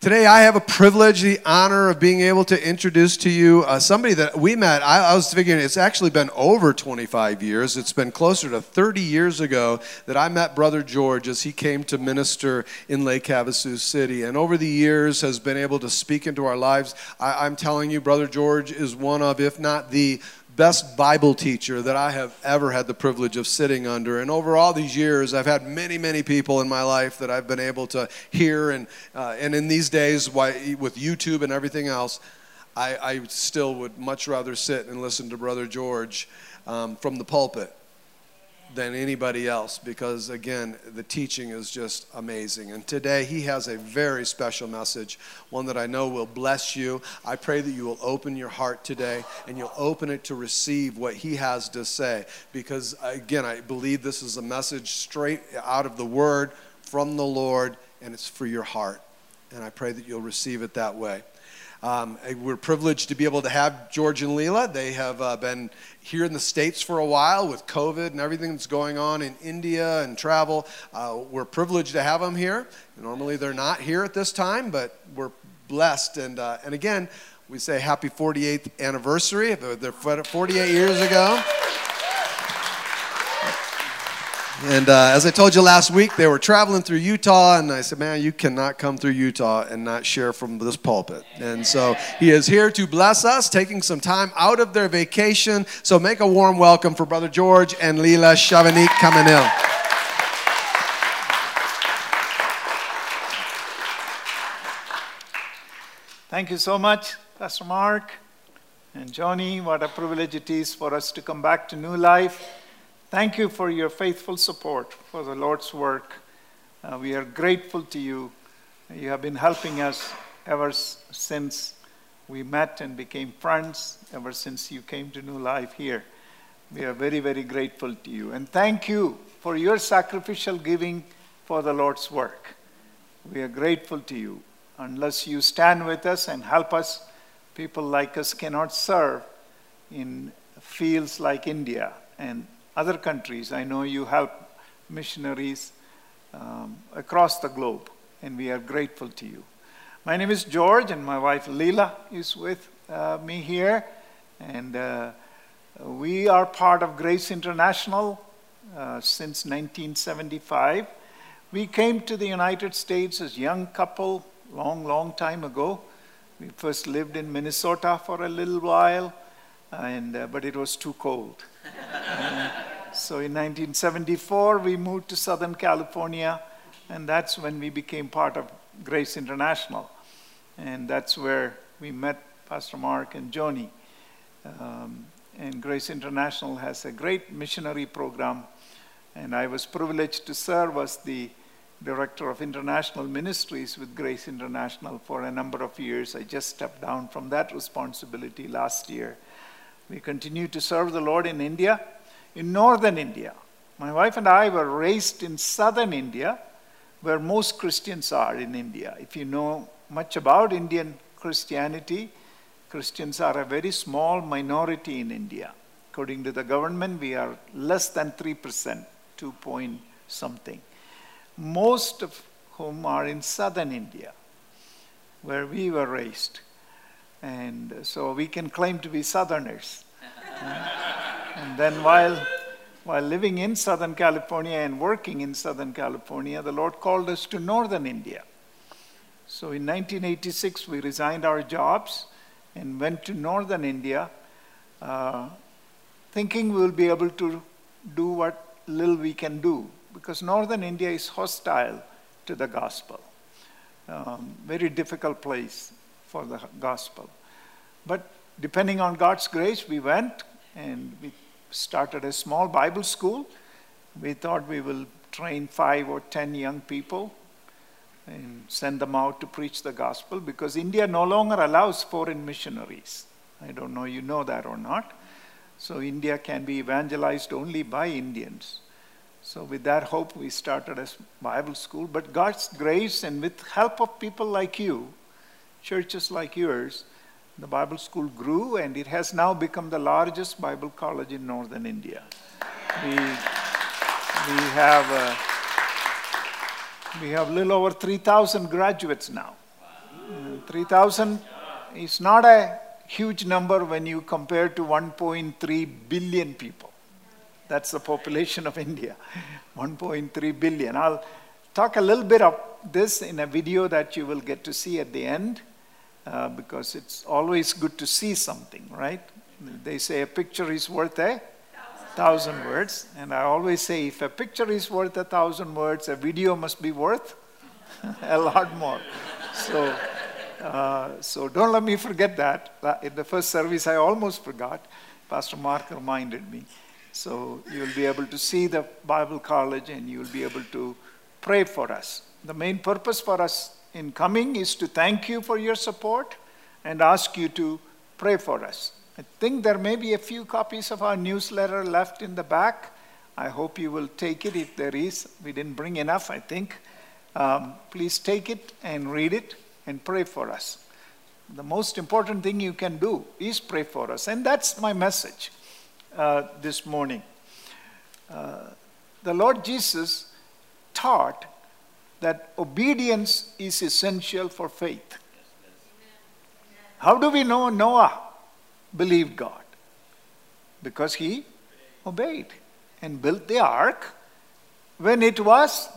Today, I have a privilege, the honor of being able to introduce to you uh, somebody that we met. I, I, was figuring it's actually been over 25 years. It's been closer to 30 years ago that I met Brother George as he came to minister in Lake Havasu City. And over the years, has been able to speak into our lives. I, I'm telling you, Brother George is one of, if not the best Bible teacher that I have ever had the privilege of sitting under. And over all these years, I've had many, many people in my life that I've been able to hear. And, uh, and in these days, why, with YouTube and everything else, I, I, still would much rather sit and listen to Brother George um, from the pulpit than anybody else because, again, the teaching is just amazing. And today he has a very special message, one that I know will bless you. I pray that you will open your heart today and you'll open it to receive what he has to say because, again, I believe this is a message straight out of the Word from the Lord and it's for your heart. And I pray that you'll receive it that way. Um, we're privileged to be able to have George and Leela. They have uh, been here in the States for a while with COVID and everything that's going on in India and travel. Uh, we're privileged to have them here. Normally they're not here at this time, but we're blessed. And, uh, and again, we say happy 48th anniversary. They're 48 years ago. And uh, as I told you last week, they were traveling through Utah, and I said, Man, you cannot come through Utah and not share from this pulpit. And so he is here to bless us, taking some time out of their vacation. So make a warm welcome for Brother George and Leela Chavanik Kamanil. Thank you so much, Pastor Mark and Johnny. What a privilege it is for us to come back to New Life Thank you for your faithful support for the Lord's work. Uh, we are grateful to you. You have been helping us ever since we met and became friends, ever since you came to New Life here. We are very, very grateful to you. And thank you for your sacrificial giving for the Lord's work. We are grateful to you. Unless you stand with us and help us, people like us cannot serve in fields like India and other countries. I know you help missionaries um, across the globe, and we are grateful to you. My name is George, and my wife Leela is with uh, me here, and uh, we are part of Grace International uh, since 1975. We came to the United States as young couple long, long time ago. We first lived in Minnesota for a little while, and, uh, but it was too cold. so in 1974, we moved to Southern California, and that's when we became part of Grace International. And that's where we met Pastor Mark and Joni. Um, and Grace International has a great missionary program, and I was privileged to serve as the director of international ministries with Grace International for a number of years. I just stepped down from that responsibility last year. We continue to serve the Lord in India, in northern India. My wife and I were raised in southern India, where most Christians are in India. If you know much about Indian Christianity, Christians are a very small minority in India. According to the government, we are less than 3%, 2 point something. Most of whom are in southern India, where we were raised. And so we can claim to be Southerners. and then while, while living in Southern California and working in Southern California, the Lord called us to Northern India. So in 1986, we resigned our jobs and went to Northern India, uh, thinking we'll be able to do what little we can do, because Northern India is hostile to the gospel. Um, very difficult place for the gospel. But depending on God's grace, we went and we started a small Bible school. We thought we will train five or ten young people and send them out to preach the gospel because India no longer allows foreign missionaries. I don't know you know that or not. So India can be evangelized only by Indians. So with that hope, we started a Bible school. But God's grace and with help of people like you, churches like yours, the Bible school grew and it has now become the largest Bible college in northern India. We, we have uh, we have a little over 3,000 graduates now. 3,000 is not a huge number when you compare to 1.3 billion people. That's the population of India, 1.3 billion. I'll talk a little bit of this in a video that you will get to see at the end uh, because it's always good to see something, right? They say a picture is worth a thousand words. And I always say if a picture is worth a thousand words, a video must be worth a lot more. So, uh, so don't let me forget that. In the first service, I almost forgot. Pastor Mark reminded me. So you'll be able to see the Bible college and you'll be able to pray for us. The main purpose for us in coming is to thank you for your support and ask you to pray for us. I think there may be a few copies of our newsletter left in the back. I hope you will take it if there is. We didn't bring enough, I think. Um, please take it and read it and pray for us. The most important thing you can do is pray for us. And that's my message uh, this morning. Uh, the Lord Jesus taught that obedience is essential for faith. How do we know Noah believed God? Because he obeyed and built the ark when it was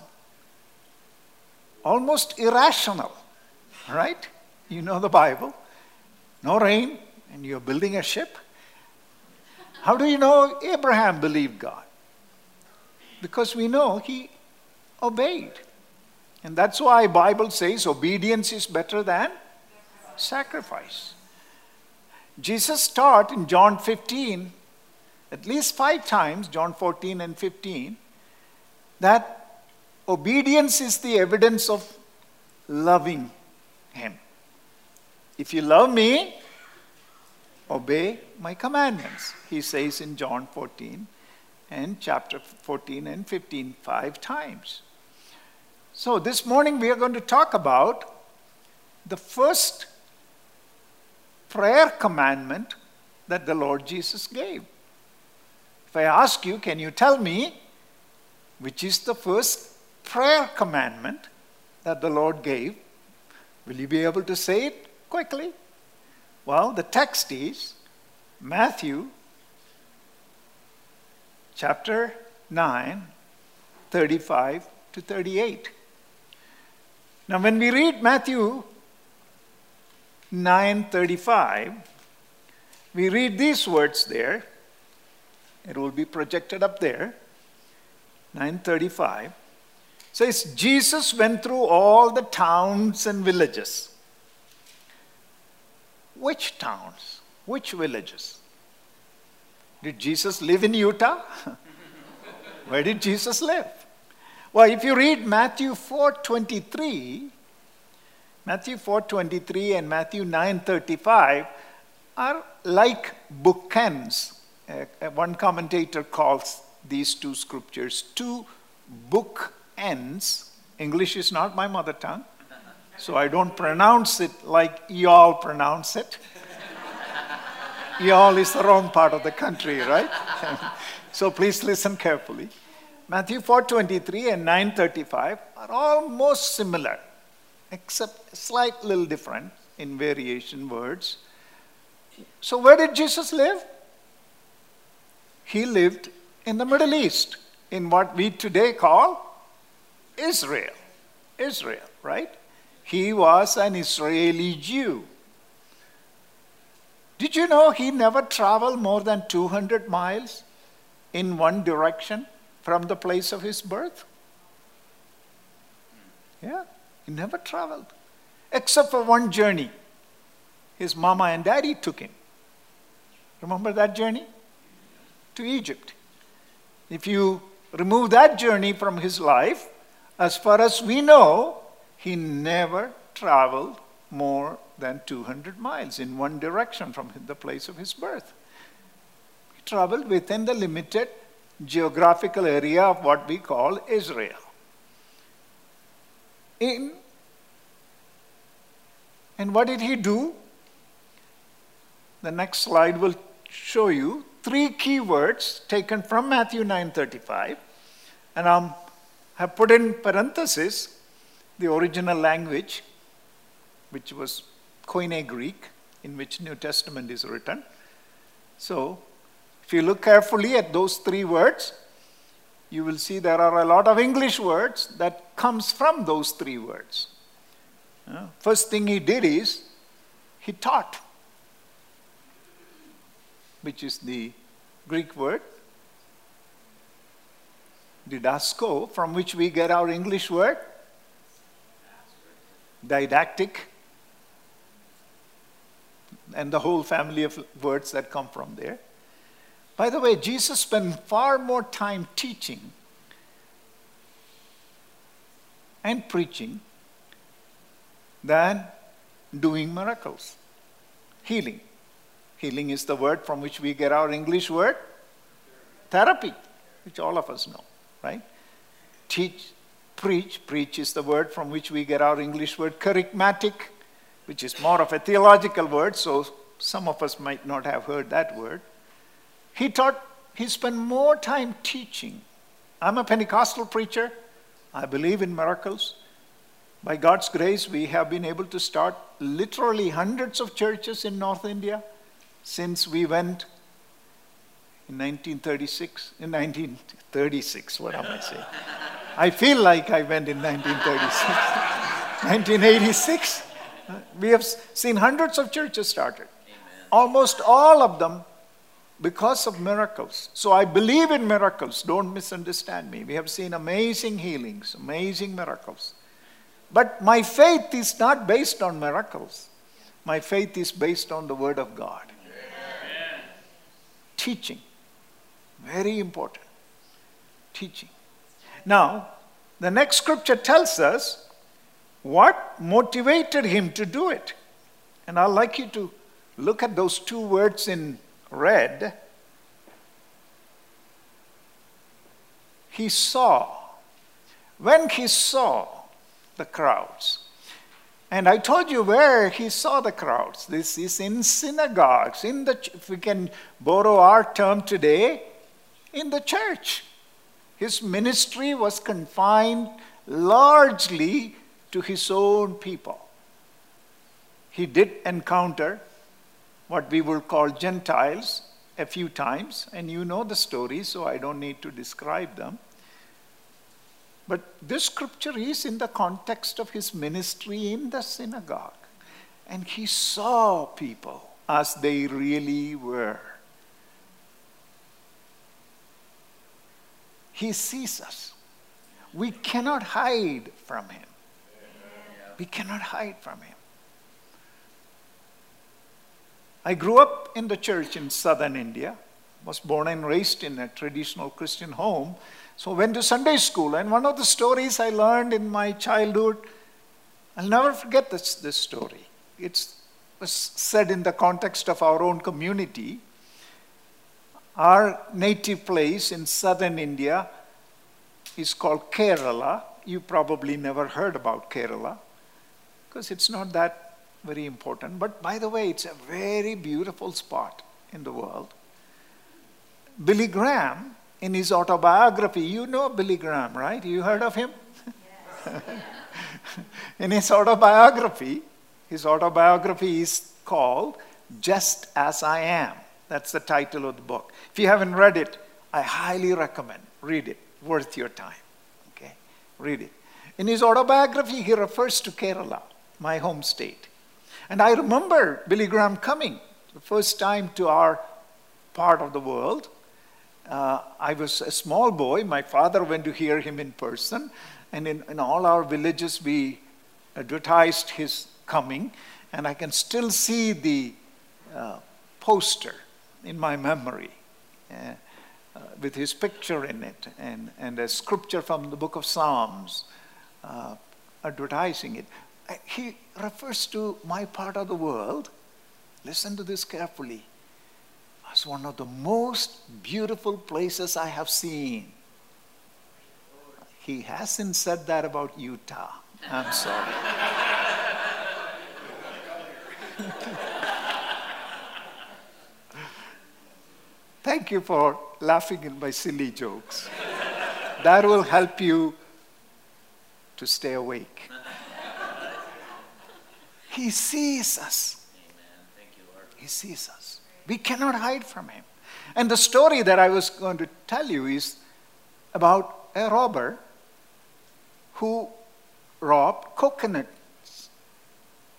almost irrational, right? You know the Bible. No rain, and you're building a ship. How do you know Abraham believed God? Because we know he obeyed. And that's why Bible says obedience is better than sacrifice. Jesus taught in John 15, at least five times, John 14 and 15, that obedience is the evidence of loving Him. If you love me, obey my commandments, he says in John 14 and chapter 14 and 15, five times. So, this morning we are going to talk about the first prayer commandment that the Lord Jesus gave. If I ask you, can you tell me which is the first prayer commandment that the Lord gave? Will you be able to say it quickly? Well, the text is Matthew chapter 9, 35 to 38. Now, when we read Matthew 9:35, we read these words there. It will be projected up there. 9:35 says Jesus went through all the towns and villages. Which towns? Which villages? Did Jesus live in Utah? Where did Jesus live? Well, if you read Matthew 4:23, Matthew 4:23 and Matthew 9:35 are like bookends. Uh, uh, one commentator calls these two scriptures two bookends. English is not my mother tongue, so I don't pronounce it like y'all pronounce it. y'all is the wrong part of the country, right? so please listen carefully. Matthew 4:23 and 9:35 are almost similar, except slight little different in variation words. So where did Jesus live? He lived in the Middle East, in what we today call Israel. Israel, right? He was an Israeli Jew. Did you know he never traveled more than 200 miles in one direction? From the place of his birth? Yeah, he never traveled. Except for one journey. His mama and daddy took him. Remember that journey? To Egypt. If you remove that journey from his life, as far as we know, he never traveled more than 200 miles in one direction from the place of his birth. He traveled within the limited geographical area of what we call Israel. In, and what did he do? The next slide will show you three key words taken from Matthew 9:35, and I have put in parenthesis the original language, which was Koine Greek, in which New Testament is written. So, if you look carefully at those three words, you will see there are a lot of English words that comes from those three words. First thing he did is he taught, which is the Greek word didasko, from which we get our English word didactic, and the whole family of words that come from there. By the way, Jesus spent far more time teaching and preaching than doing miracles. Healing. Healing is the word from which we get our English word therapy, which all of us know, right? Teach, preach. Preach is the word from which we get our English word kerygmatic, which is more of a theological word, so some of us might not have heard that word. He taught, he spent more time teaching. I'm a Pentecostal preacher. I believe in miracles. By God's grace, we have been able to start literally hundreds of churches in North India since we went in 1936. In 1936, what am I saying? I feel like I went in 1936. 1986. We have seen hundreds of churches started. Amen. Almost all of them because of miracles. So I believe in miracles. Don't misunderstand me. We have seen amazing healings, amazing miracles. But my faith is not based on miracles. My faith is based on the Word of God. Teaching. Very important. Teaching. Now, the next scripture tells us what motivated him to do it. And I'd like you to look at those two words in red. He saw. When he saw the crowds, and I told you where he saw the crowds. This is in synagogues, in the if we can borrow our term today, in the church. His ministry was confined largely to his own people. He did encounter what we will call Gentiles a few times, and you know the story, so I don't need to describe them. But this scripture is in the context of his ministry in the synagogue. And he saw people as they really were. He sees us. We cannot hide from Him. We cannot hide from Him. I grew up in the church in southern India, was born and raised in a traditional Christian home. So went to Sunday school, and one of the stories I learned in my childhood, I'll never forget this, this story. It was said in the context of our own community. Our native place in southern India is called Kerala. You probably never heard about Kerala because it's not that very important. But by the way, it's a very beautiful spot in the world. Billy Graham, in his autobiography, you know Billy Graham, right? You heard of him? Yes. in his autobiography, his autobiography is called Just As I Am. That's the title of the book. If you haven't read it, I highly recommend read it. Worth your time. Okay? Read it. In his autobiography, he refers to Kerala, my home state. And I remember Billy Graham coming the first time to our part of the world. Uh, I was a small boy. My father went to hear him in person. And in, in all our villages, we advertised his coming. And I can still see the uh, poster in my memory uh, uh, with his picture in it and, and a scripture from the book of Psalms uh, advertising it. Uh, he refers to my part of the world, listen to this carefully, as one of the most beautiful places I have seen. He hasn't said that about Utah. I'm sorry. Thank you for laughing at my silly jokes. that will help you to stay awake. He sees us. He sees us. We cannot hide from him. And the story that I was going to tell you is about a robber who robbed coconuts.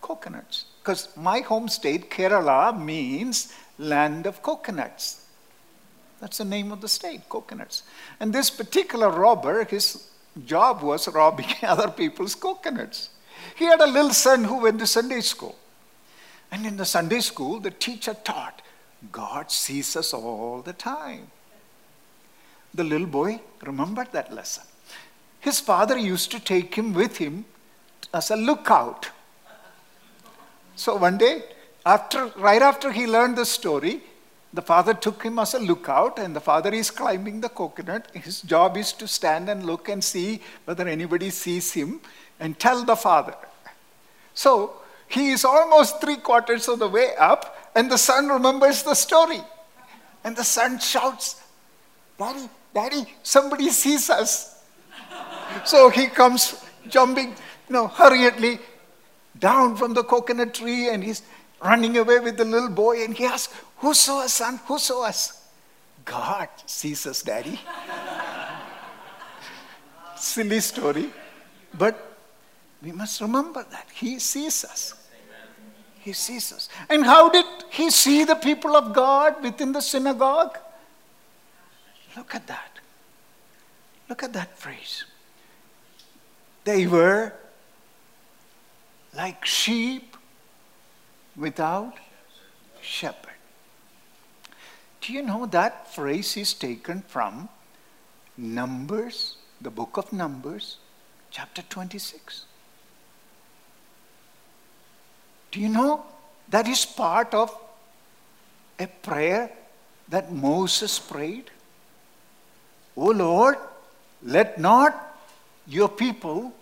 Coconuts. Because my home state, Kerala, means land of coconuts. That's the name of the state, coconuts. And this particular robber, his job was robbing other people's coconuts. He had a little son who went to Sunday school. And in the Sunday school, the teacher taught God sees us all the time. The little boy remembered that lesson. His father used to take him with him as a lookout. So one day, after, right after he learned the story, the father took him as a lookout, and the father is climbing the coconut. His job is to stand and look and see whether anybody sees him and tell the father. So he is almost three quarters of the way up, and the son remembers the story. And the son shouts, Daddy, Daddy, somebody sees us. so he comes jumping, you know, hurriedly down from the coconut tree and he's running away with the little boy and he asks, Who saw us, son? Who saw us? God sees us, Daddy. Silly story. But we must remember that. He sees us. He sees us. And how did he see the people of God within the synagogue? Look at that. Look at that phrase. They were like sheep without shepherd. Do you know that phrase is taken from Numbers, the book of Numbers, chapter 26? Do you know that is part of a prayer that Moses prayed? O Lord, let not your people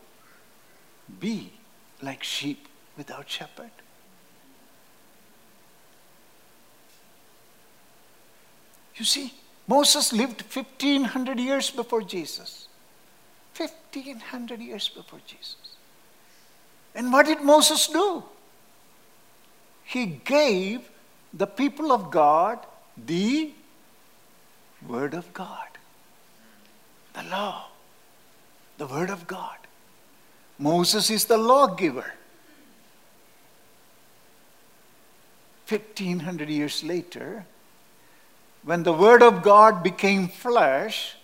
be like sheep without shepherd. You see, Moses lived 1500 years before Jesus. 1500 years before Jesus. And what did Moses do? He gave the people of God the Word of God, the law, the Word of God. Moses is the lawgiver. 1500 years later, when the Word of God became flesh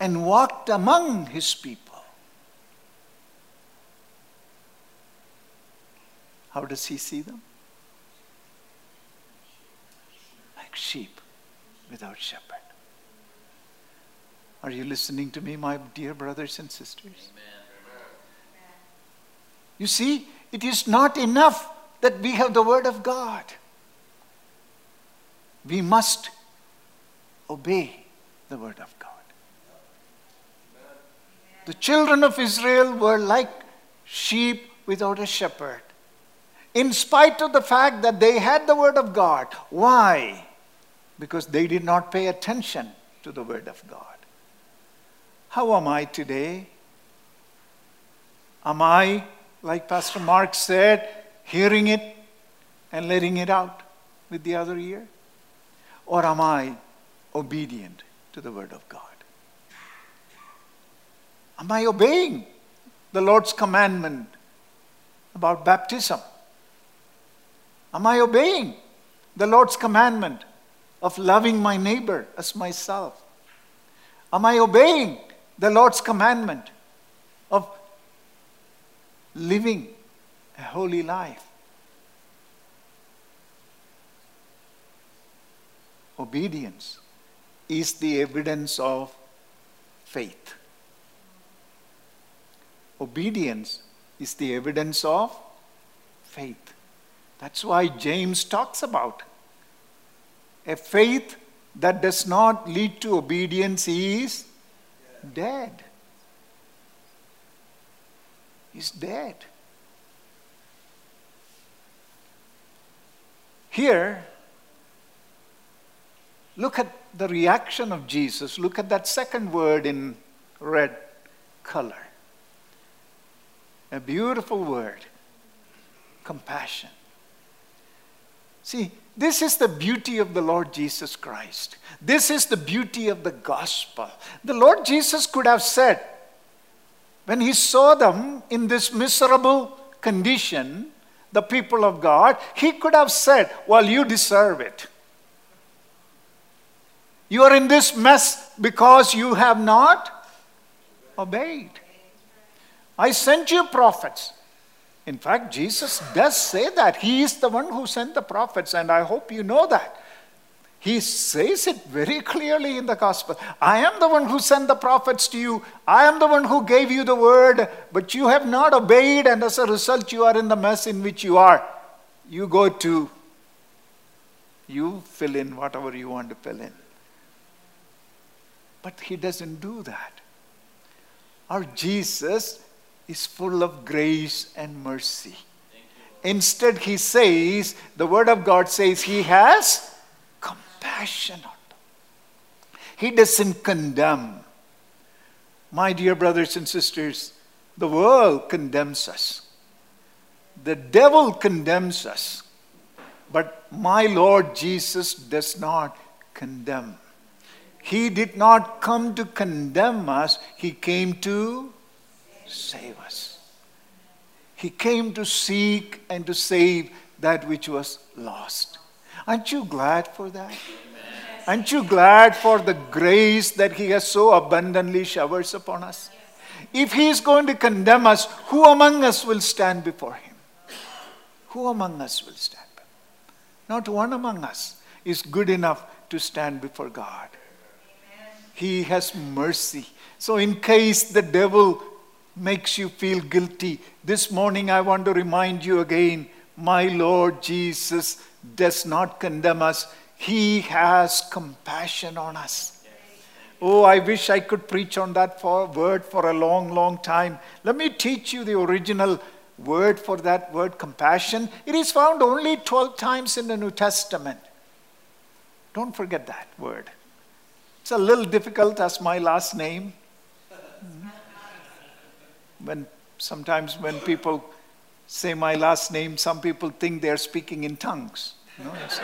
and walked among his people, how does he see them? Sheep without shepherd. Are you listening to me, my dear brothers and sisters? Amen. You see, it is not enough that we have the Word of God. We must obey the Word of God. The children of Israel were like sheep without a shepherd. In spite of the fact that they had the Word of God. Why? Because they did not pay attention to the Word of God. How am I today? Am I, like Pastor Mark said, hearing it and letting it out with the other ear? Or am I obedient to the Word of God? Am I obeying the Lord's commandment about baptism? Am I obeying the Lord's commandment of loving my neighbor as myself? Am I obeying the Lord's commandment of living a holy life? Obedience is the evidence of faith. Obedience is the evidence of faith. That's why James talks about a faith that does not lead to obedience is dead. Is dead. Here, look at the reaction of Jesus. Look at that second word in red color. A beautiful word. compassion. See, this is the beauty of the Lord Jesus Christ. This is the beauty of the gospel. The Lord Jesus could have said, when he saw them in this miserable condition, the people of God, he could have said, Well, you deserve it. You are in this mess because you have not obeyed. I sent you prophets. In fact, Jesus does say that. He is the one who sent the prophets, and I hope you know that. He says it very clearly in the gospel. I am the one who sent the prophets to you. I am the one who gave you the word, but you have not obeyed, and as a result, you are in the mess in which you are. You go to, you fill in whatever you want to fill in. But he doesn't do that. Our Jesus is full of grace and mercy. Instead, he says, the word of God says, he has compassion on them. He doesn't condemn. My dear brothers and sisters, the world condemns us. The devil condemns us. But my Lord Jesus does not condemn. He did not come to condemn us, He came to save us. He came to seek and to save that which was lost. Aren't you glad for that? Aren't you glad for the grace that He has so abundantly showers upon us? If He is going to condemn us, who among us will stand before Him? Who among us will stand? Not one among us is good enough to stand before God. He has mercy. So, in case the devil makes you feel guilty, this morning I want to remind you again my Lord Jesus does not condemn us, He has compassion on us. Oh, I wish I could preach on that for, word for a long, long time. Let me teach you the original word for that word, compassion. It is found only 12 times in the New Testament. Don't forget that word. It's a little difficult as my last name. When sometimes when people say my last name, some people think they're speaking in tongues. You know, it's,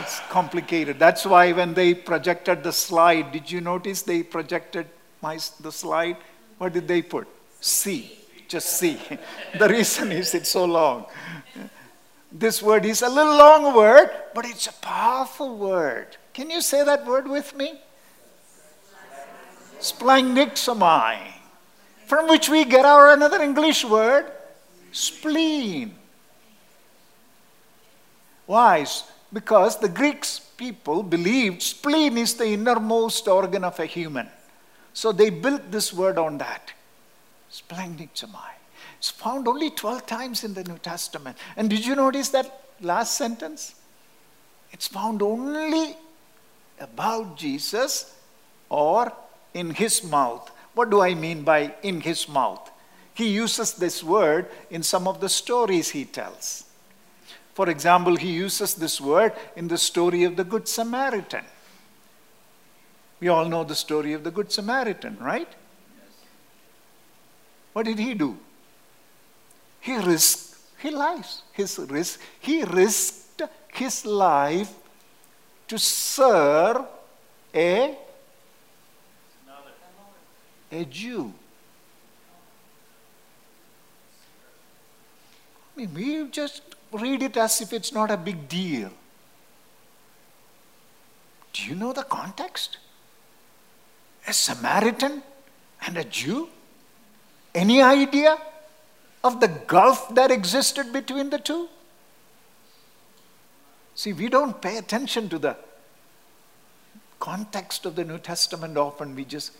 it's complicated. That's why when they projected the slide, did you notice they projected my, the slide? What did they put? C. Just C. the reason is it's so long. This word is a little long word, but it's a powerful word. Can you say that word with me? Splagchnizomai, from which we get our another English word, spleen. Why? Because the Greeks people believed spleen is the innermost organ of a human. So they built this word on that. Splagchnizomai. It's found only 12 times in the New Testament. And did you notice that last sentence? It's found only about Jesus or in his mouth. What do I mean by in his mouth? He uses this word in some of the stories he tells. For example, he uses this word in the story of the Good Samaritan. We all know the story of the Good Samaritan, right? What did he do? He risked his life. His risk, he risked his life to serve a, a Jew. I mean, we just read it as if it's not a big deal. Do you know the context? A Samaritan and a Jew? Any idea of the gulf that existed between the two? See, we don't pay attention to the context of the New Testament often. We just,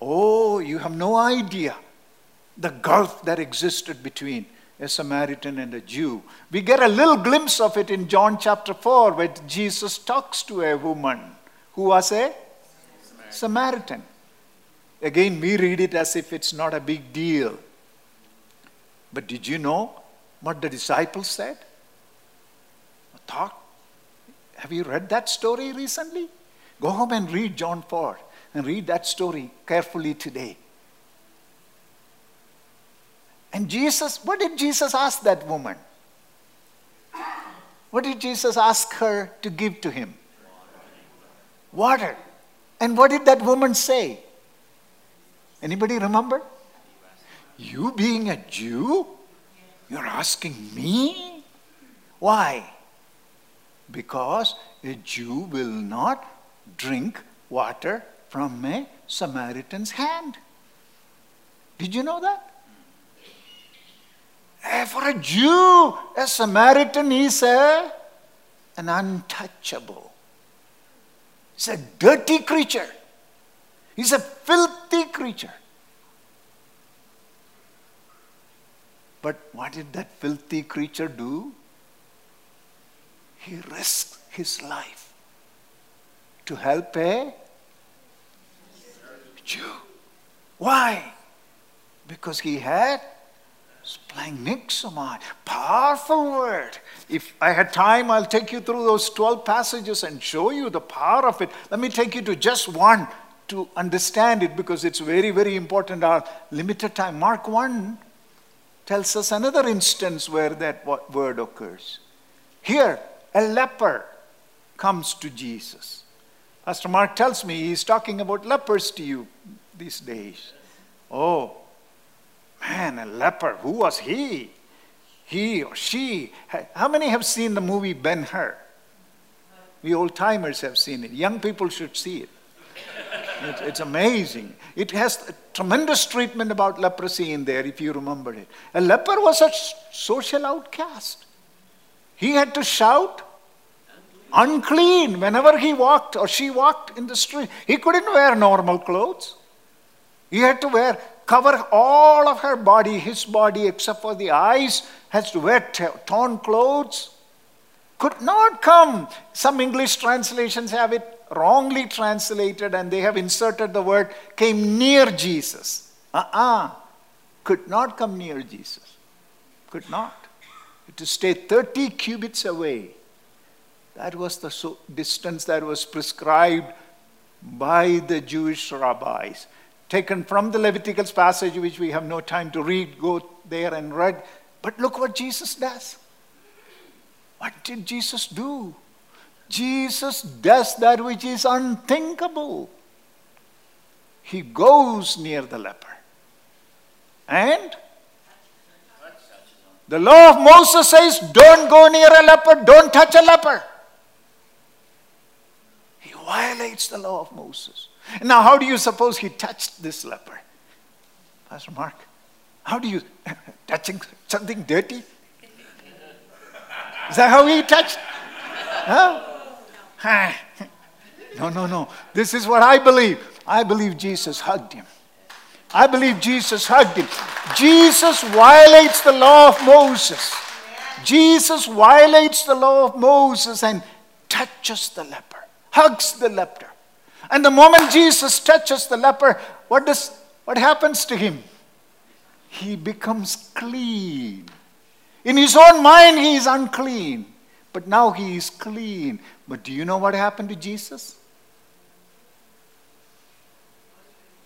oh, you have no idea the gulf that existed between a Samaritan and a Jew. We get a little glimpse of it in John chapter 4 where Jesus talks to a woman who was a Samaritan. Samaritan. Again, we read it as if it's not a big deal. But did you know what the disciples said? Thought? Have you read that story recently? Go home and read John 4 and read that story carefully today. And Jesus, what did Jesus ask that woman? What did Jesus ask her to give to him? Water. And what did that woman say? Anybody remember? You being a Jew, you're asking me? Why? Because a Jew will not drink water from a Samaritan's hand. Did you know that? Eh, for a Jew, a Samaritan is a, an untouchable. He's a dirty creature. He's a filthy creature. But what did that filthy creature do? He risked his life to help a Jew. Why? Because he had splagchnizomai, powerful word. If I had time, I'll take you through those 12 passages and show you the power of it. Let me take you to just one to understand it because it's very, very important. Our limited time. Mark 1 tells us another instance where that word occurs. Here, a leper comes to Jesus. Pastor Mark tells me he's talking about lepers to you these days. Oh, man, a leper. Who was he? He or she. How many have seen the movie Ben Hur? We old timers have seen it. Young people should see it. It's, it's, amazing. It has a tremendous treatment about leprosy in there, if you remember it. A leper was a social outcast. He had to shout, unclean, whenever he walked or she walked in the street. He couldn't wear normal clothes. He had to wear, cover all of her body, his body, except for the eyes, has to wear torn clothes. Could not come. Some English translations have it wrongly translated and they have inserted the word came near Jesus. Uh uh-uh. uh Could not come near Jesus. Could not. To stay 30 cubits away. That was the distance that was prescribed by the Jewish rabbis taken from the Leviticus passage, which we have no time to read, go there and read. But look what Jesus does. What did Jesus do? Jesus does that which is unthinkable. He goes near the leper. And the law of Moses says, don't go near a leper, don't touch a leper. Violates the law of Moses. Now, how do you suppose he touched this leper? Pastor Mark, how do you, touching something dirty? Is that how he touched? Huh? No, no, no. This is what I believe. I believe Jesus hugged him. I believe Jesus hugged him. Jesus violates the law of Moses. Jesus violates the law of Moses and touches the leper, hugs the leper. And the moment Jesus touches the leper, what, does, what happens to him? He becomes clean. In his own mind, he is unclean. But now he is clean. But do you know what happened to Jesus?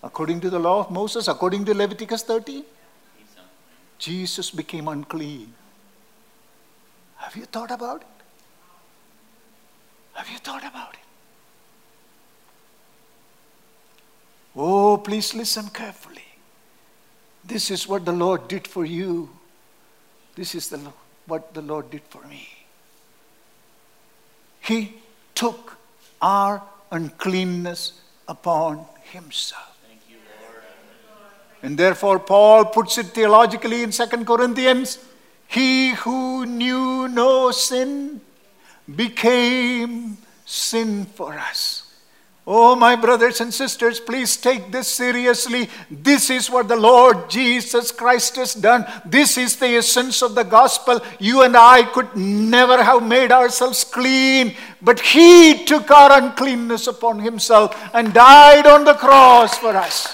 According to the law of Moses, according to Leviticus 13, Jesus became unclean. Have you thought about it? Have you thought about it? Oh, please listen carefully. This is what the Lord did for you. This is the, what the Lord did for me. He took our uncleanness upon himself. and therefore, Paul puts it theologically in 2 Corinthians He who knew no sin became sin for us Oh, my brothers and sisters, please take this seriously. This is what the Lord Jesus Christ has done. This is the essence of the gospel. You and I could never have made ourselves clean, but He took our uncleanness upon Himself and died on the cross for us.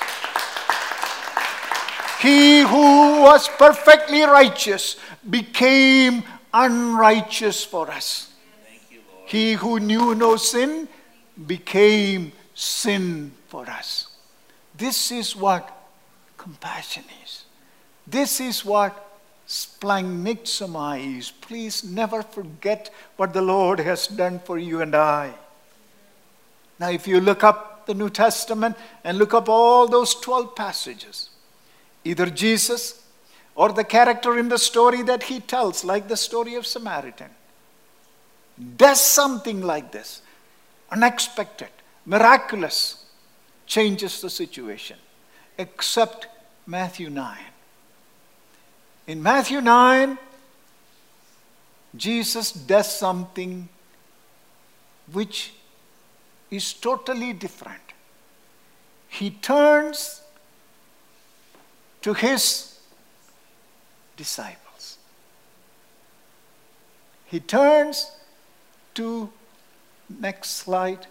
He who was perfectly righteous became unrighteous for us. You, he who knew no sin became sin for us. This is what compassion is. This is what splagchnizomai is. Please never forget what the Lord has done for you and I. Now, if you look up the New Testament and look up all those 12 passages, either Jesus or the character in the story that he tells, like the story of Samaritan, does something like this unexpected, miraculous, changes the situation, except Matthew 9. In Matthew 9, Jesus does something which is totally different. He turns to his disciples. He turns to, next slide.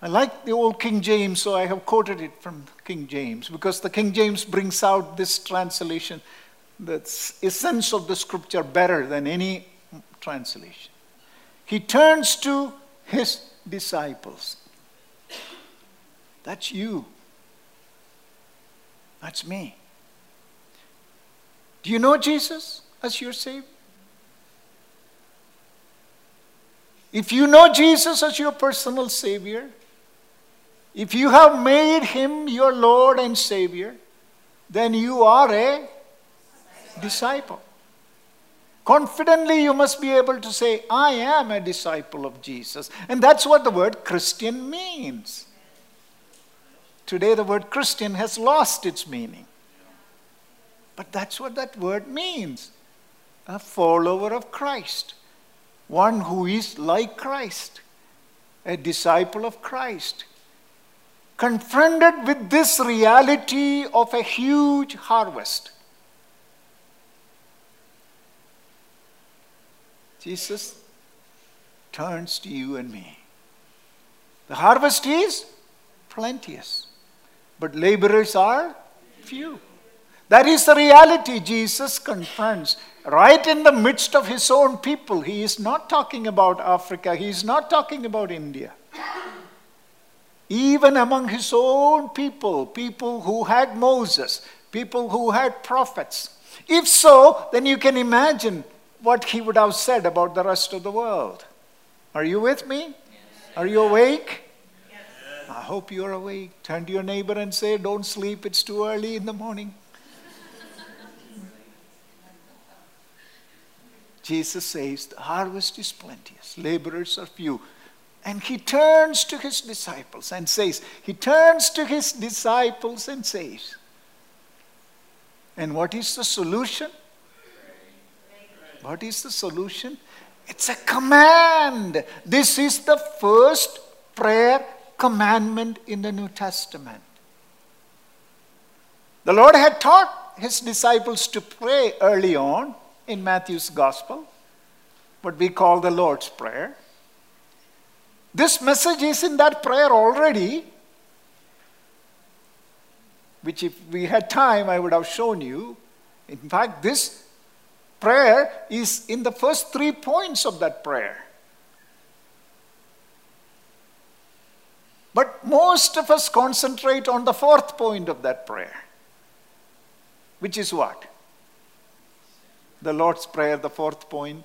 I like the old King James, so I have quoted it from King James because the King James brings out this translation, the essence of the scripture, better than any translation. He turns to his disciples. That's you. That's me. Do you know Jesus as your Savior? If you know Jesus as your personal Savior, if you have made him your Lord and Savior, then you are a disciple. Confidently, you must be able to say, I am a disciple of Jesus. And that's what the word Christian means. Today, the word Christian has lost its meaning. But that's what that word means a follower of Christ, one who is like Christ, a disciple of Christ confronted with this reality of a huge harvest. Jesus turns to you and me. The harvest is plenteous, but laborers are few. That is the reality Jesus confronts right in the midst of his own people. He is not talking about Africa, he is not talking about India even among his own people, people who had Moses, people who had prophets. If so, then you can imagine what he would have said about the rest of the world. Are you with me? Are you awake? I hope you're awake. Turn to your neighbor and say, Don't sleep, it's too early in the morning. Jesus says, The harvest is plenteous, laborers are few. And he turns to his disciples and says, He turns to his disciples and says, And what is the solution? What is the solution? It's a command. This is the first prayer commandment in the New Testament. The Lord had taught his disciples to pray early on in Matthew's Gospel, what we call the Lord's Prayer. This message is in that prayer already, which, if we had time, I would have shown you. In fact, this prayer is in the first three points of that prayer. But most of us concentrate on the fourth point of that prayer, which is what? The Lord's Prayer, the fourth point.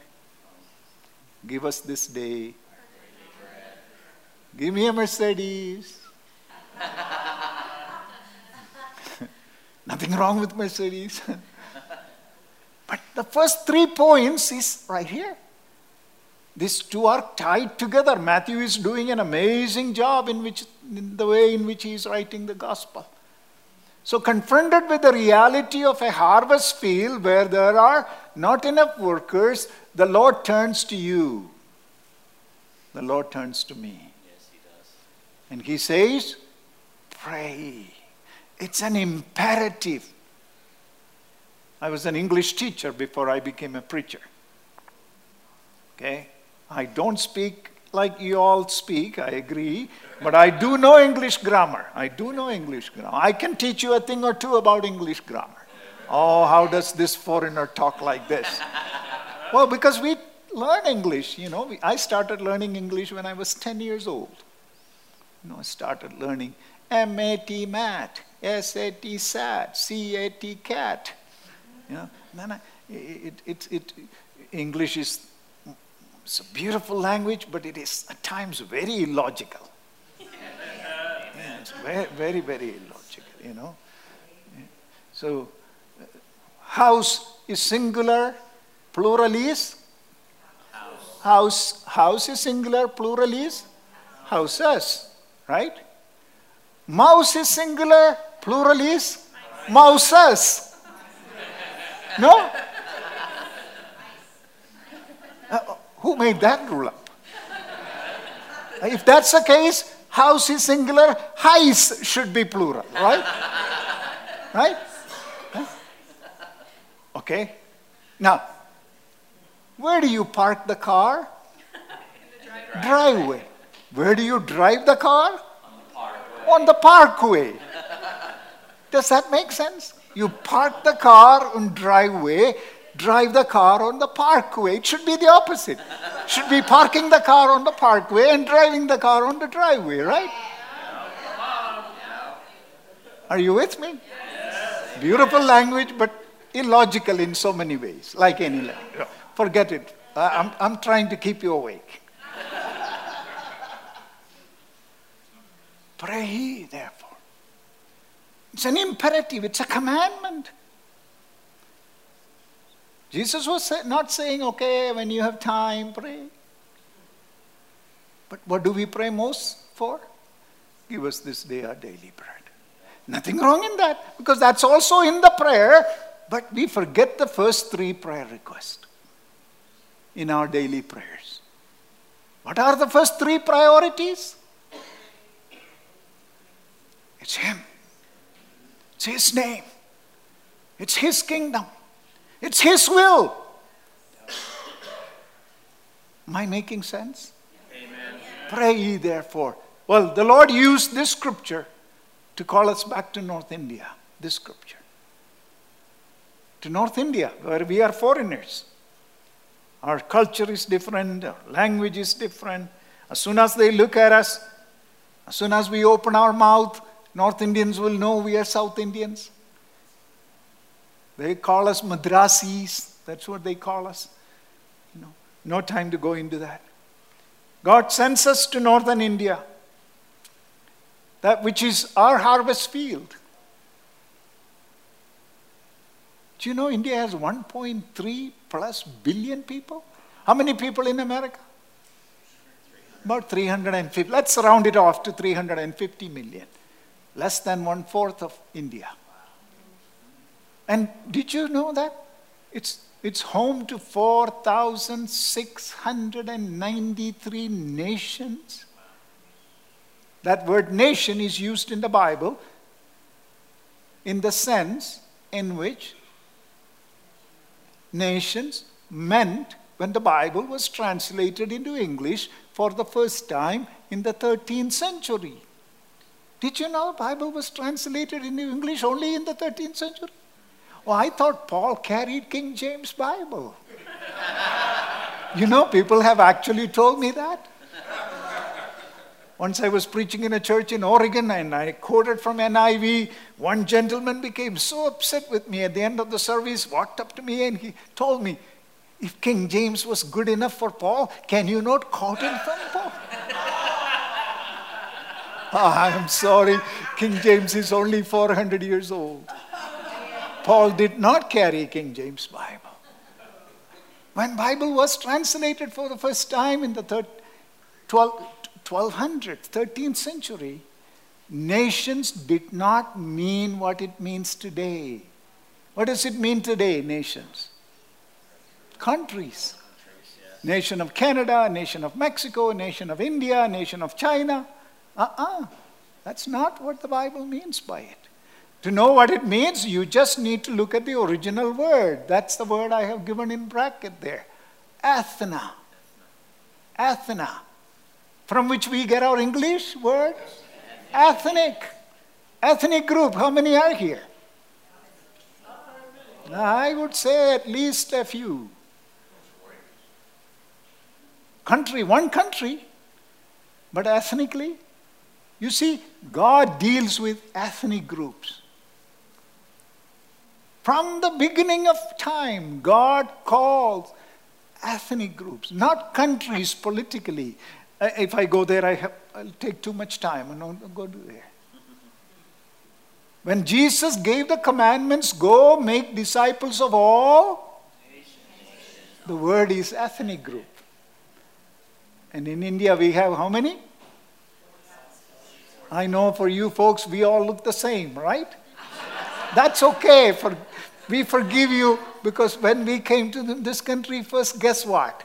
Give us this day Give me a Mercedes. Nothing wrong with Mercedes. but the first three points is right here. These two are tied together. Matthew is doing an amazing job in, which, in the way in which he is writing the gospel. So, confronted with the reality of a harvest field where there are not enough workers, the Lord turns to you. The Lord turns to me. And he says, pray. It's an imperative. I was an English teacher before I became a preacher. Okay? I don't speak like you all speak, I agree, but I do know English grammar. I do know English grammar. I can teach you a thing or two about English grammar. Oh, how does this foreigner talk like this? well, because we learn English, you know. I started learning English when I was 10 years old you know, I started learning MAT, MAT, SAT, C A T cat. You know, then I, it, it, it, English is it's a beautiful language, but it is at times very illogical. Yeah, it's very, very, very illogical, you know. So, house is singular, plural is? House. House is singular, plural is? Houses, right? Mouse is singular, plural is? Mouses. No? Uh, who made that rule up? If that's the case, house is singular, highs should be plural, right? Right? Okay? Now, where do you park the car? The driveway. Where do you drive the car? On the parkway. On the parkway. Does that make sense? You park the car on driveway, drive the car on the parkway. It should be the opposite. Should be parking the car on the parkway and driving the car on the driveway, right? Are you with me? Beautiful language, but illogical in so many ways, like any language. Forget it. I'm, I'm trying to keep you awake. Pray therefore. It's an imperative, it's a commandment. Jesus was not saying, okay, when you have time, pray. But what do we pray most for? Give us this day our daily bread. Nothing wrong in that, because that's also in the prayer, but we forget the first three prayer requests in our daily prayers. What are the first three priorities? It's Him, it's His name, it's His kingdom, it's His will. Am I making sense? Amen. Pray ye therefore. Well, the Lord used this scripture to call us back to North India. This scripture. To North India, where we are foreigners. Our culture is different, our language is different. As soon as they look at us, as soon as we open our mouth, North Indians will know we are South Indians. They call us Madrasis. That's what they call us. You know, no time to go into that. God sends us to northern India, that which is our harvest field. Do you know India has 1.3 plus billion people? How many people in America? About 350. Let's round it off to 350 million. Less than one fourth of India. And did you know that? It's, it's home to 4,693 nations. That word nation is used in the Bible in the sense in which nations meant when the Bible was translated into English for the first time in the 13th century. Did you know the Bible was translated into English only in the 13th century? Oh, I thought Paul carried King James Bible. you know, people have actually told me that. Once I was preaching in a church in Oregon and I quoted from NIV. One gentleman became so upset with me at the end of the service, walked up to me and he told me, If King James was good enough for Paul, can you not quote him from Paul? oh, I'm sorry, King James is only 400 years old. Paul did not carry King James Bible. When Bible was translated for the first time in the third, 12, 1200, 13th century, nations did not mean what it means today. What does it mean today, nations? Countries. Nation of Canada, nation of Mexico, nation of India, nation of China. Uh uh-uh. uh. That's not what the Bible means by it. To know what it means, you just need to look at the original word. That's the word I have given in bracket there. ethna. ethna. From which we get our English word? Ethnic. Ethnic group. How many are here? I would say at least a few. Country, one country, but ethnically, You see, God deals with ethnic groups. From the beginning of time, God calls ethnic groups, not countries politically. Uh, if I go there, I have, I'll take too much time. I don't go there. When Jesus gave the commandments, go make disciples of all, the word is ethnic group. And in India, we have how many? I know for you folks, we all look the same, right? That's okay. For, we forgive you because when we came to this country first, guess what?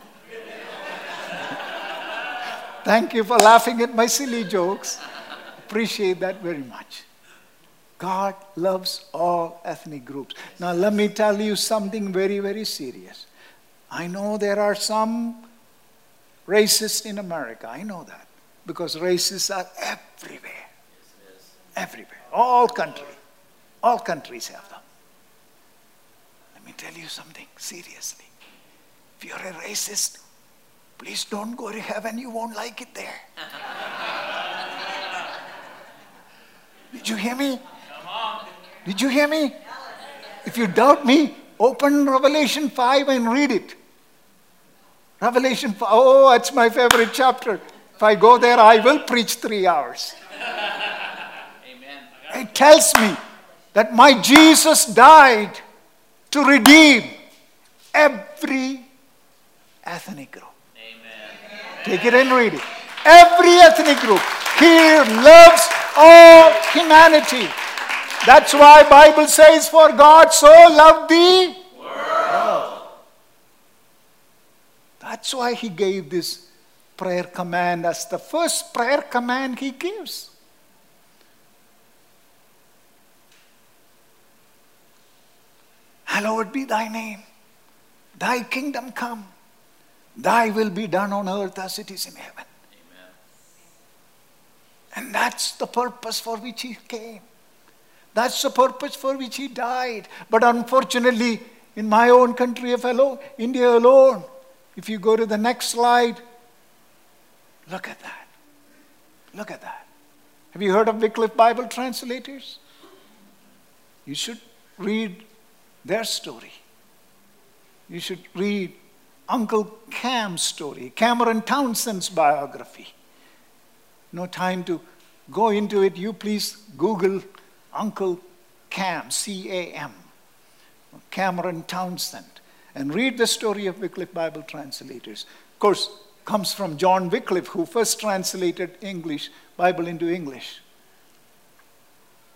Thank you for laughing at my silly jokes. Appreciate that very much. God loves all ethnic groups. Now, let me tell you something very, very serious. I know there are some racists in America. I know that because racists are everywhere. Everywhere. All countries. All countries have them. Let me tell you something seriously. If you're a racist, please don't go to heaven. You won't like it there. Did you hear me? Did you hear me? If you doubt me, open Revelation 5 and read it. Revelation 5. Oh, that's my favorite chapter. If I go there, I will preach three hours. Amen. It tells me that my Jesus died to redeem every ethnic group. Amen. Take it and read it. Every ethnic group. He loves all humanity. That's why Bible says, For God so loved the world. That's why he gave this prayer command as the first prayer command he gives. Hallowed be thy name. Thy kingdom come. Thy will be done on earth as it is in heaven. Amen. And that's the purpose for which he came. That's the purpose for which he died. But unfortunately, in my own country of alone, India alone, if you go to the next slide, look at that. Look at that. Have you heard of Wycliffe Bible translators? You should read their story. You should read Uncle Cam's story, Cameron Townsend's biography. No time to go into it. You please Google Uncle Cam, C A M, Cameron Townsend, and read the story of Wycliffe Bible translators. Of course, comes from John Wycliffe, who first translated English Bible into English.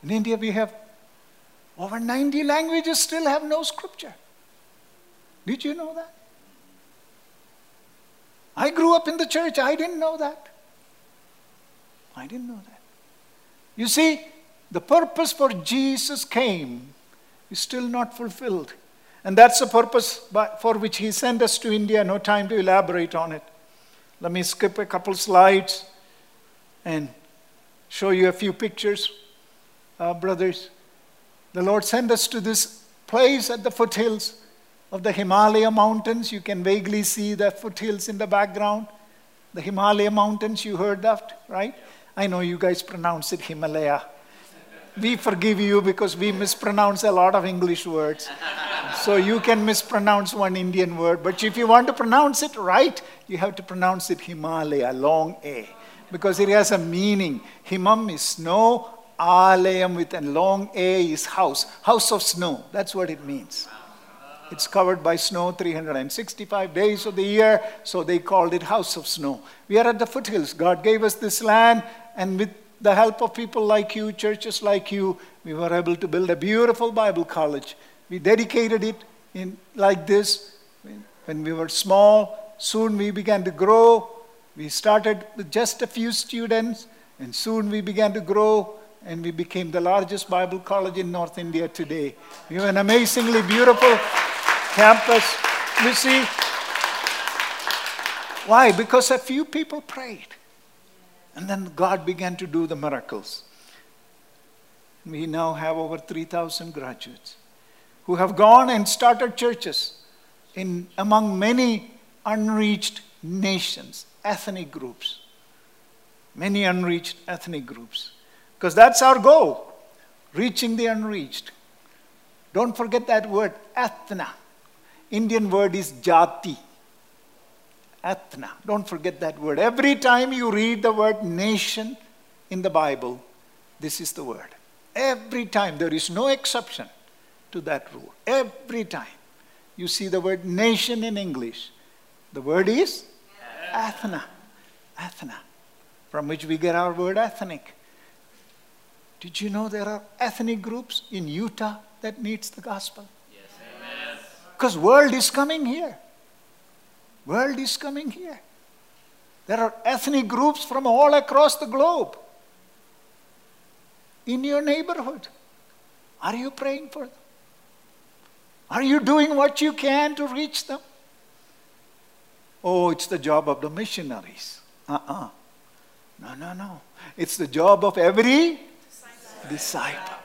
In India, we have over 90 languages still have no scripture. Did you know that? I grew up in the church. I didn't know that. I didn't know that. You see, the purpose for Jesus came is still not fulfilled. And that's the purpose for which he sent us to India. No time to elaborate on it. Let me skip a couple slides and show you a few pictures, uh, brothers. The Lord sent us to this place at the foothills of the Himalaya mountains. You can vaguely see the foothills in the background. The Himalaya mountains, you heard that, right? I know you guys pronounce it Himalaya we forgive you because we mispronounce a lot of English words. so you can mispronounce one Indian word, but if you want to pronounce it right, you have to pronounce it Himalaya, long A, because it has a meaning. Himam is snow, Alayam with a long A is house, house of snow. That's what it means. It's covered by snow 365 days of the year, so they called it House of Snow. We are at the foothills. God gave us this land, and with the help of people like you, churches like you, we were able to build a beautiful Bible college. We dedicated it in like this when we were small. Soon we began to grow. We started with just a few students, and soon we began to grow, and we became the largest Bible college in North India today. We have an amazingly beautiful campus. You see, why? Because a few people prayed. And then God began to do the miracles. We now have over 3,000 graduates who have gone and started churches in, among many unreached nations, ethnic groups. many unreached ethnic groups. Because that's our goal reaching the unreached. Don't forget that word, ethna. Indian word is jati. Ethna. Don't forget that word. Every time you read the word nation in the Bible, this is the word. Every time. There is no exception to that rule. Every time you see the word nation in English, the word is ethna. Ethna. From which we get our word ethnic. Did you know there are ethnic groups in Utah that needs the gospel? Yes. Because world is coming here. World is coming here. There are ethnic groups from all across the globe in your neighborhood. Are you praying for them? Are you doing what you can to reach them? Oh, it's the job of the missionaries. Uh uh-uh. uh No, no, no. It's the job of every disciple.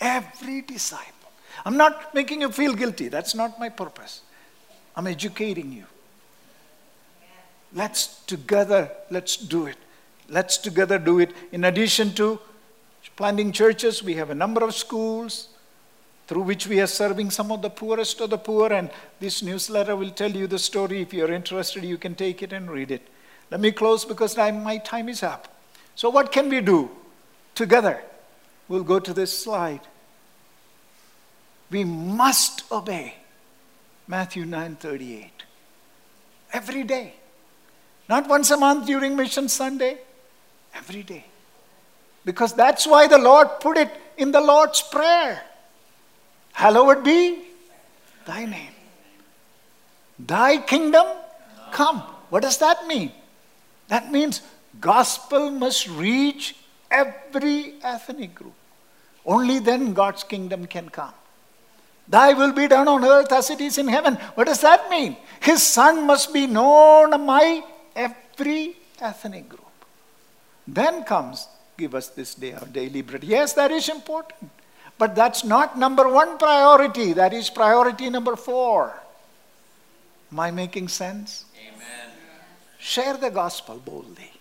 Every disciple. I'm not making you feel guilty. That's not my purpose. I'm educating you. Let's together, let's do it. Let's together do it. In addition to planting churches, we have a number of schools through which we are serving some of the poorest of the poor. And this newsletter will tell you the story. If you're interested, you can take it and read it. Let me close because my time is up. So, what can we do together? We'll go to this slide. We must obey Matthew 9:38 every day. Not once a month during Mission Sunday, every day. Because that's why the Lord put it in the Lord's Prayer. Hallowed be thy name. Thy kingdom come. What does that mean? That means gospel must reach every ethnic group. Only then God's kingdom can come. Thy will be done on earth as it is in heaven. What does that mean? His son must be known among every ethnic group. Then comes, give us this day our daily bread. Yes, that is important. But that's not number one priority. That is priority number four. Am I making sense? Amen. Share the gospel boldly.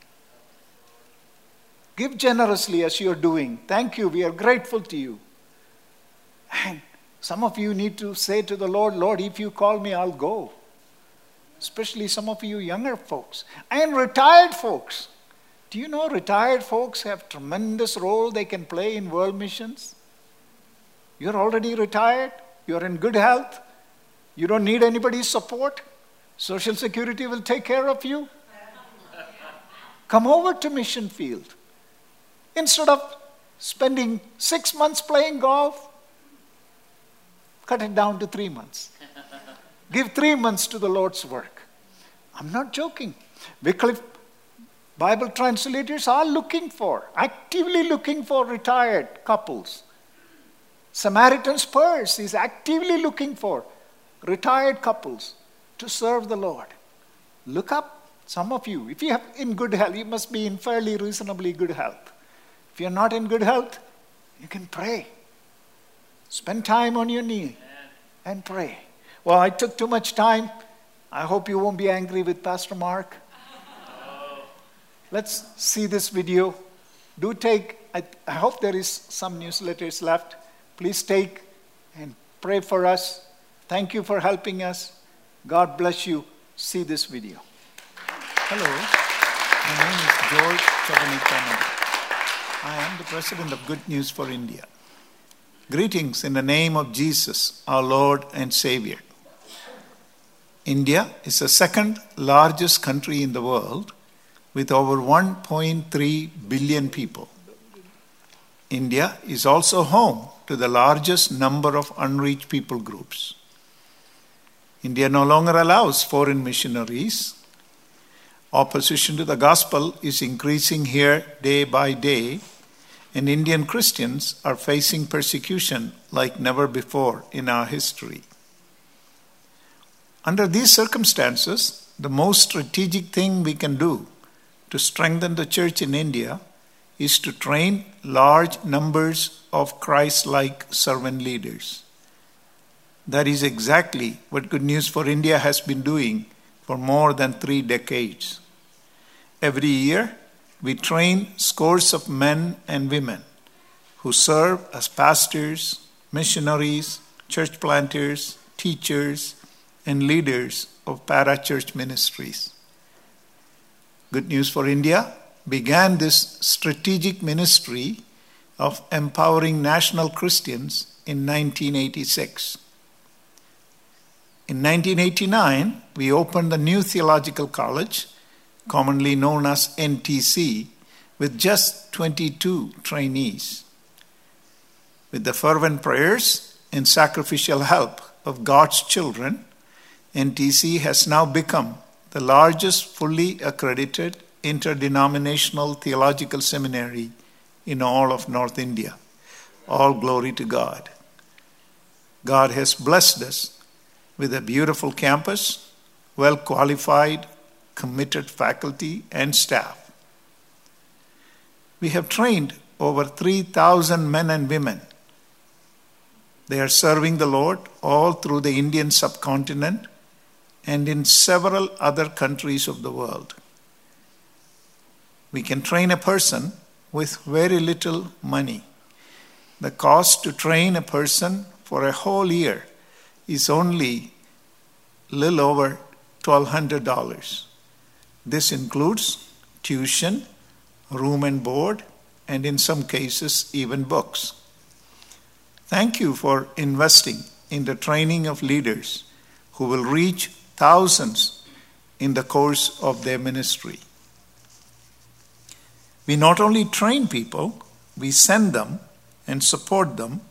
Give generously as you're doing. Thank you. We are grateful to you. And some of you need to say to the Lord, Lord, if you call me, I'll go. Especially some of you younger folks and retired folks. Do you know retired folks have tremendous role they can play in world missions? You're already retired, you're in good health, you don't need anybody's support. Social Security will take care of you. Come over to mission field. Instead of spending six months playing golf, Cut it down to three months. Give three months to the Lord's work. I'm not joking. Wycliffe Bible translators are looking for, actively looking for retired couples. Samaritan's Purse is actively looking for retired couples to serve the Lord. Look up, some of you. If you are in good health, you must be in fairly reasonably good health. If you're not in good health, you can pray. Spend time on your knee and pray. Well, I took too much time. I hope you won't be angry with Pastor Mark. Let's see this video. Do take, I, I hope there is some newsletters left. Please take and pray for us. Thank you for helping us. God bless you. See this video. Hello, my name is George Chavanikamannil. I am the president of Good News for India. Greetings in the name of Jesus, our Lord and Savior. India is the second largest country in the world with over 1.3 billion people. India is also home to the largest number of unreached people groups. India no longer allows foreign missionaries. Opposition to the gospel is increasing here day by day and Indian Christians are facing persecution like never before in our history. Under these circumstances, the most strategic thing we can do to strengthen the church in India is to train large numbers of Christ like servant leaders. That is exactly what Good News for India has been doing for more than three decades. Every year, we train scores of men and women who serve as pastors, missionaries, church planters, teachers, and leaders of parachurch ministries. Good news for India began this strategic ministry of empowering national Christians in 1986. In 1989, we opened the new theological college, commonly known as NTC, with just 22 trainees. With the fervent prayers and sacrificial help of God's children, NTC has now become the largest fully accredited interdenominational theological seminary in all of North India. All glory to God. God has blessed us with a beautiful campus, well qualified, committed faculty and staff. We have trained over 3,000 men and women. They are serving the Lord all through the Indian subcontinent and in several other countries of the world. We can train a person with very little money. The cost to train a person for a whole year is only little over $1,200. This includes tuition, room and board, and in some cases, even books. Thank you for investing in the training of leaders who will reach thousands in the course of their ministry. We not only train people, we send them and support them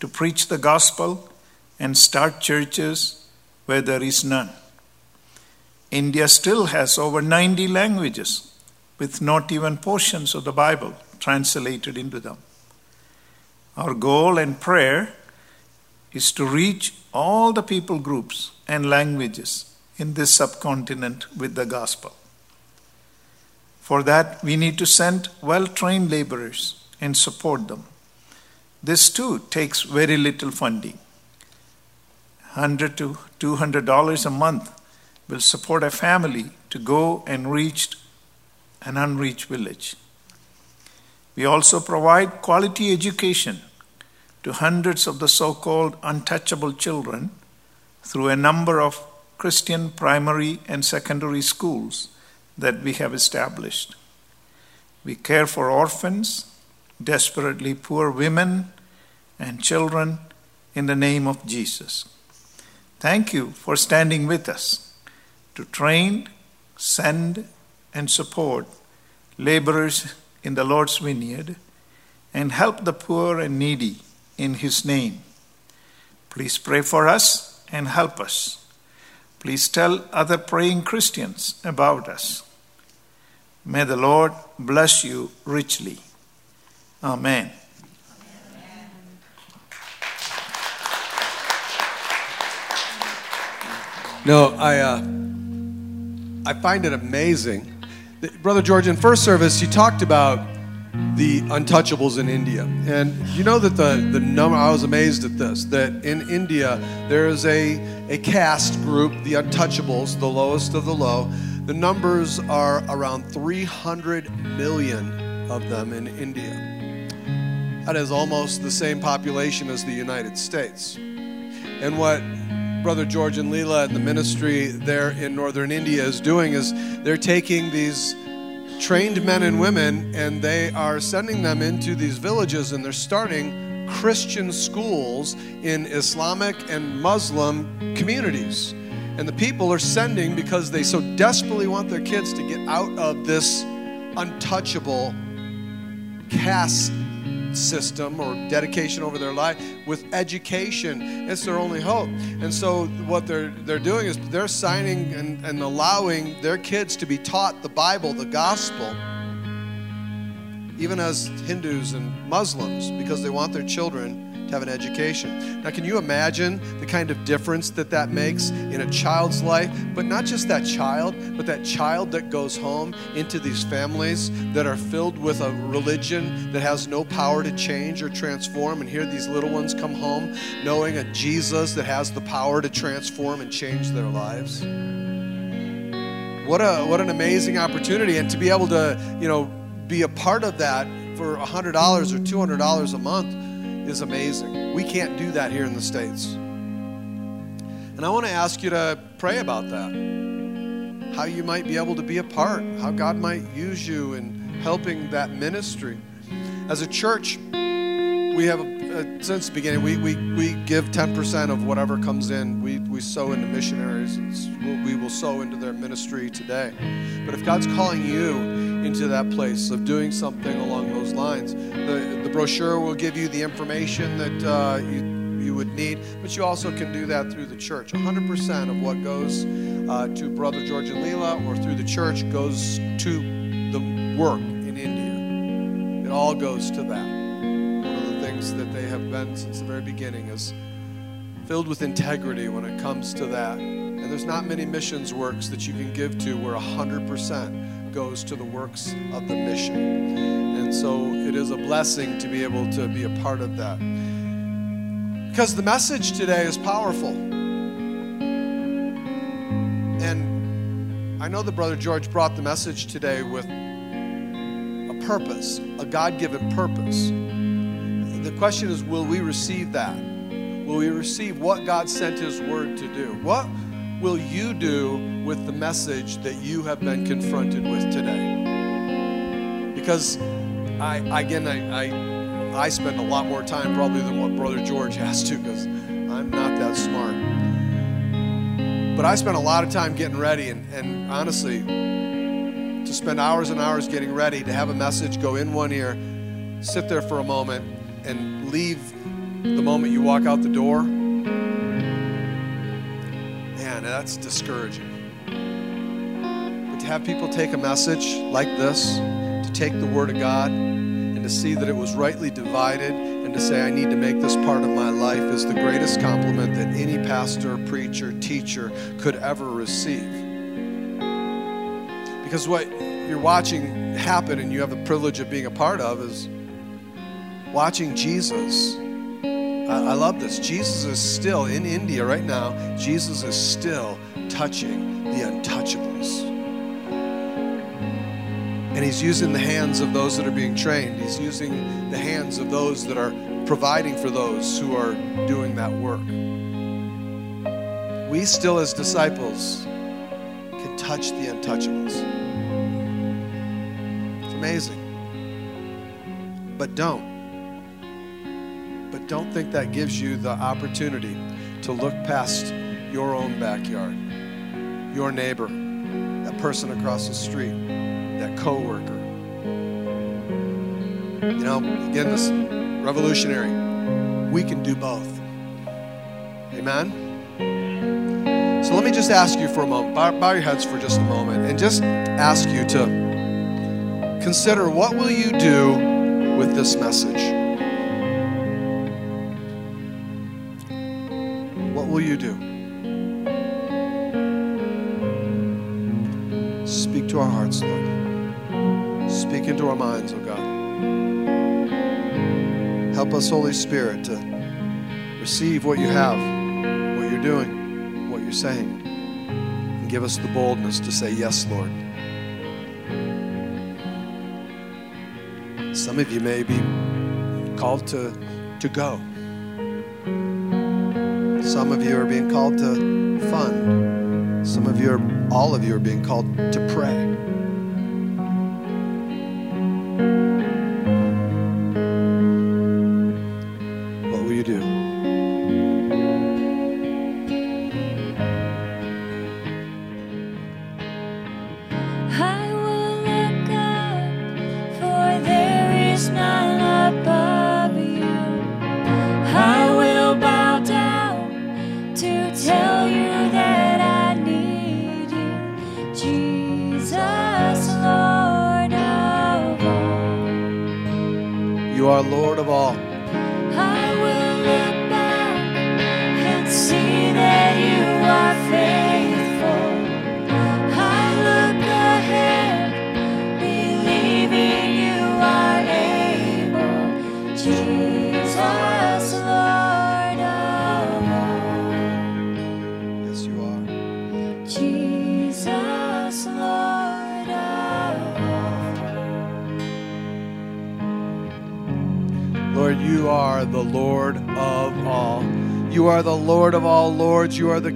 to preach the gospel and start churches where there is none. India still has over 90 languages with not even portions of the Bible translated into them. Our goal and prayer is to reach all the people groups and languages in this subcontinent with the gospel. For that, we need to send well trained laborers and support them. This too takes very little funding. 100 to 200 dollars a month will support a family to go and reach an unreached village. We also provide quality education to hundreds of the so called untouchable children through a number of Christian primary and secondary schools that we have established. We care for orphans, desperately poor women, and children in the name of Jesus. Thank you for standing with us to train, send, and support laborers in the Lord's vineyard and help the poor and needy in His name. Please pray for us and help us. Please tell other praying Christians about us. May the Lord bless you richly. Amen. No, I, uh, I find it amazing. Brother George, in first service, you talked about the untouchables in India. And you know that the, the number, I was amazed at this, that in India there is a, a caste group, the untouchables, the lowest of the low. The numbers are around 300 million of them in India. That is almost the same population as the United States. And what Brother George and Leela and the ministry there in northern India is doing is they're taking these trained men and women and they are sending them into these villages and they're starting Christian schools in Islamic and Muslim communities. And the people are sending because they so desperately want their kids to get out of this untouchable caste system or dedication over their life with education. It's their only hope. And so what they're they're doing is they're signing and, and allowing their kids to be taught the Bible, the gospel, even as Hindus and Muslims, because they want their children have an education. Now, can you imagine the kind of difference that that makes in a child's life? But not just that child, but that child that goes home into these families that are filled with a religion that has no power to change or transform. And here these little ones come home knowing a Jesus that has the power to transform and change their lives. What a what an amazing opportunity and to be able to, you know, be a part of that for $100 or $200 a month is amazing. We can't do that here in the States. And I want to ask you to pray about that. How you might be able to be a part, how God might use you in helping that ministry. As a church, we have, a, since the beginning, we, we, we give 10% of whatever comes in. We, we sow into missionaries, and we will sow into their ministry today. But if God's calling you into that place of doing something along those lines, the, the brochure will give you the information that uh, you you would need, but you also can do that through the church. 100% of what goes uh, to Brother George and Leela or through the church goes to the work in India. It all goes to that. One of the things that they have been since the very beginning is filled with integrity when it comes to that. And there's not many missions works that you can give to where 100% goes to the works of the mission. And so it is a blessing to be able to be a part of that. Because the message today is powerful. And I know that Brother George brought the message today with a purpose, a God given purpose. The question is will we receive that? Will we receive what God sent His Word to do? What will you do with the message that you have been confronted with today? Because I, again, I, I I spend a lot more time probably than what Brother George has to because I'm not that smart. But I spend a lot of time getting ready, and, and honestly, to spend hours and hours getting ready to have a message go in one ear, sit there for a moment, and leave the moment you walk out the door, man, that's discouraging. But to have people take a message like this, to take the Word of God, and to see that it was rightly divided and to say, I need to make this part of my life is the greatest compliment that any pastor, preacher, teacher could ever receive. Because what you're watching happen and you have the privilege of being a part of is watching Jesus. I, I love this. Jesus is still in India right now, Jesus is still touching the untouchables. And he's using the hands of those that are being trained. He's using the hands of those that are providing for those who are doing that work. We still, as disciples, can touch the untouchables. It's amazing. But don't. Don't think that gives you the opportunity to look past your own backyard, your neighbor, that person across the street that coworker. You know, again, this revolutionary, we can do both. Amen? So let me just ask you for a moment, bow, bow your heads for just a moment, and just ask you to consider what will you do with this message? Us, Holy Spirit, to receive what you have, what you're doing, what you're saying, and give us the boldness to say, Yes, Lord. Some of you may be called to, to go. Some of you are being called to fund. Some of you are, all of you are being called to pray.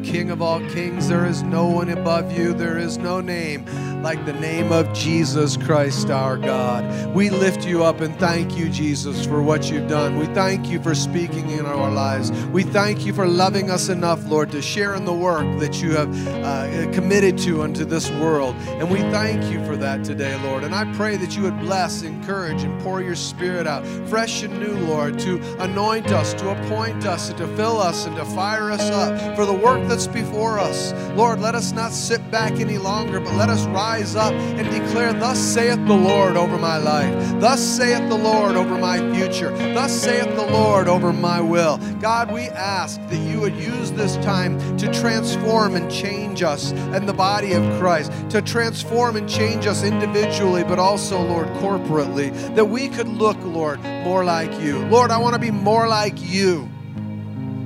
King of all kings. There is no one above you. There is no name like the name of Jesus Christ our God. We lift you up and thank you, Jesus, for what you've done. We thank you for speaking in our lives. We thank you for loving us enough, Lord, to share in the work that you have uh, committed to unto this world. And we thank you for that today, Lord. And I pray that you would bless, encourage, and pour your spirit out, fresh and new, Lord, to anoint us, to appoint us, and to fill us, and to fire us up for the work that's before us. Lord, let us not sit back any longer, but let us rise rise up and declare, Thus saith the Lord over my life. Thus saith the Lord over my future. Thus saith the Lord over my will. God, we ask that you would use this time to transform and change us and the body of Christ, to transform and change us individually, but also, Lord, corporately, that we could look, Lord, more like you. Lord, I want to be more like you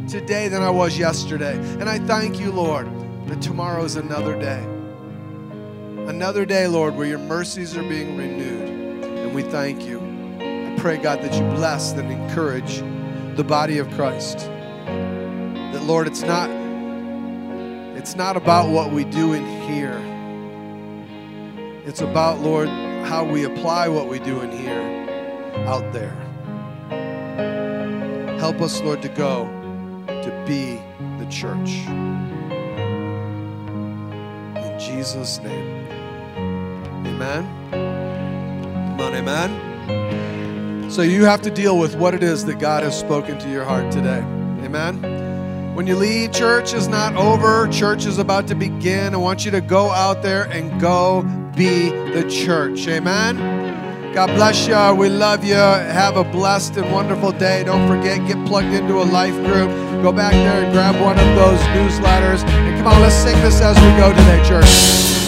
today than I was yesterday. And I thank you, Lord, that tomorrow is another day. Another day, Lord, where your mercies are being renewed. And we thank you. I pray, God, that you bless and encourage the body of Christ. That, Lord, it's not, it's not about what we do in here. It's about, Lord, how we apply what we do in here out there. Help us, Lord, to go to be the church. In Jesus' name. Amen. Come on, amen. So you have to deal with what it is that God has spoken to your heart today. Amen. When you leave, church is not over. Church is about to begin. I want you to go out there and go be the church. Amen. God bless you. We love you. Have a blessed and wonderful day. Don't forget, get plugged into a life group. Go back there and grab one of those newsletters. And come on, let's sing this as we go today, church.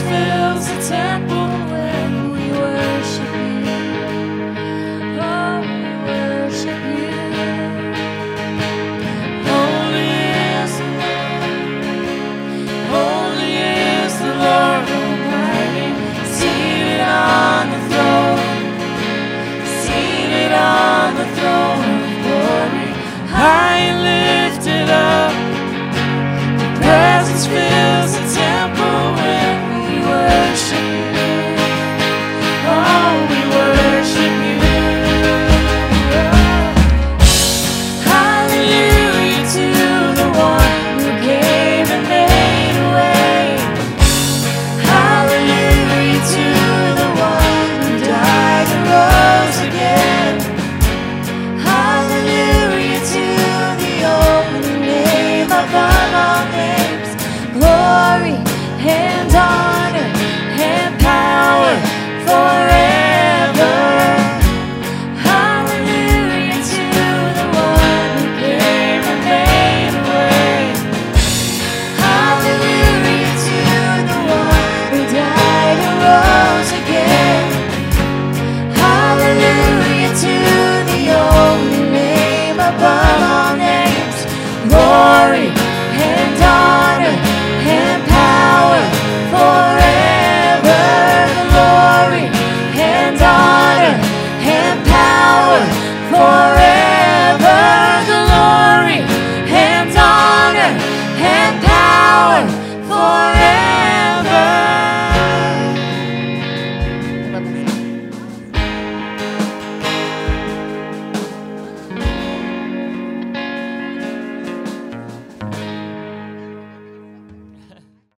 his.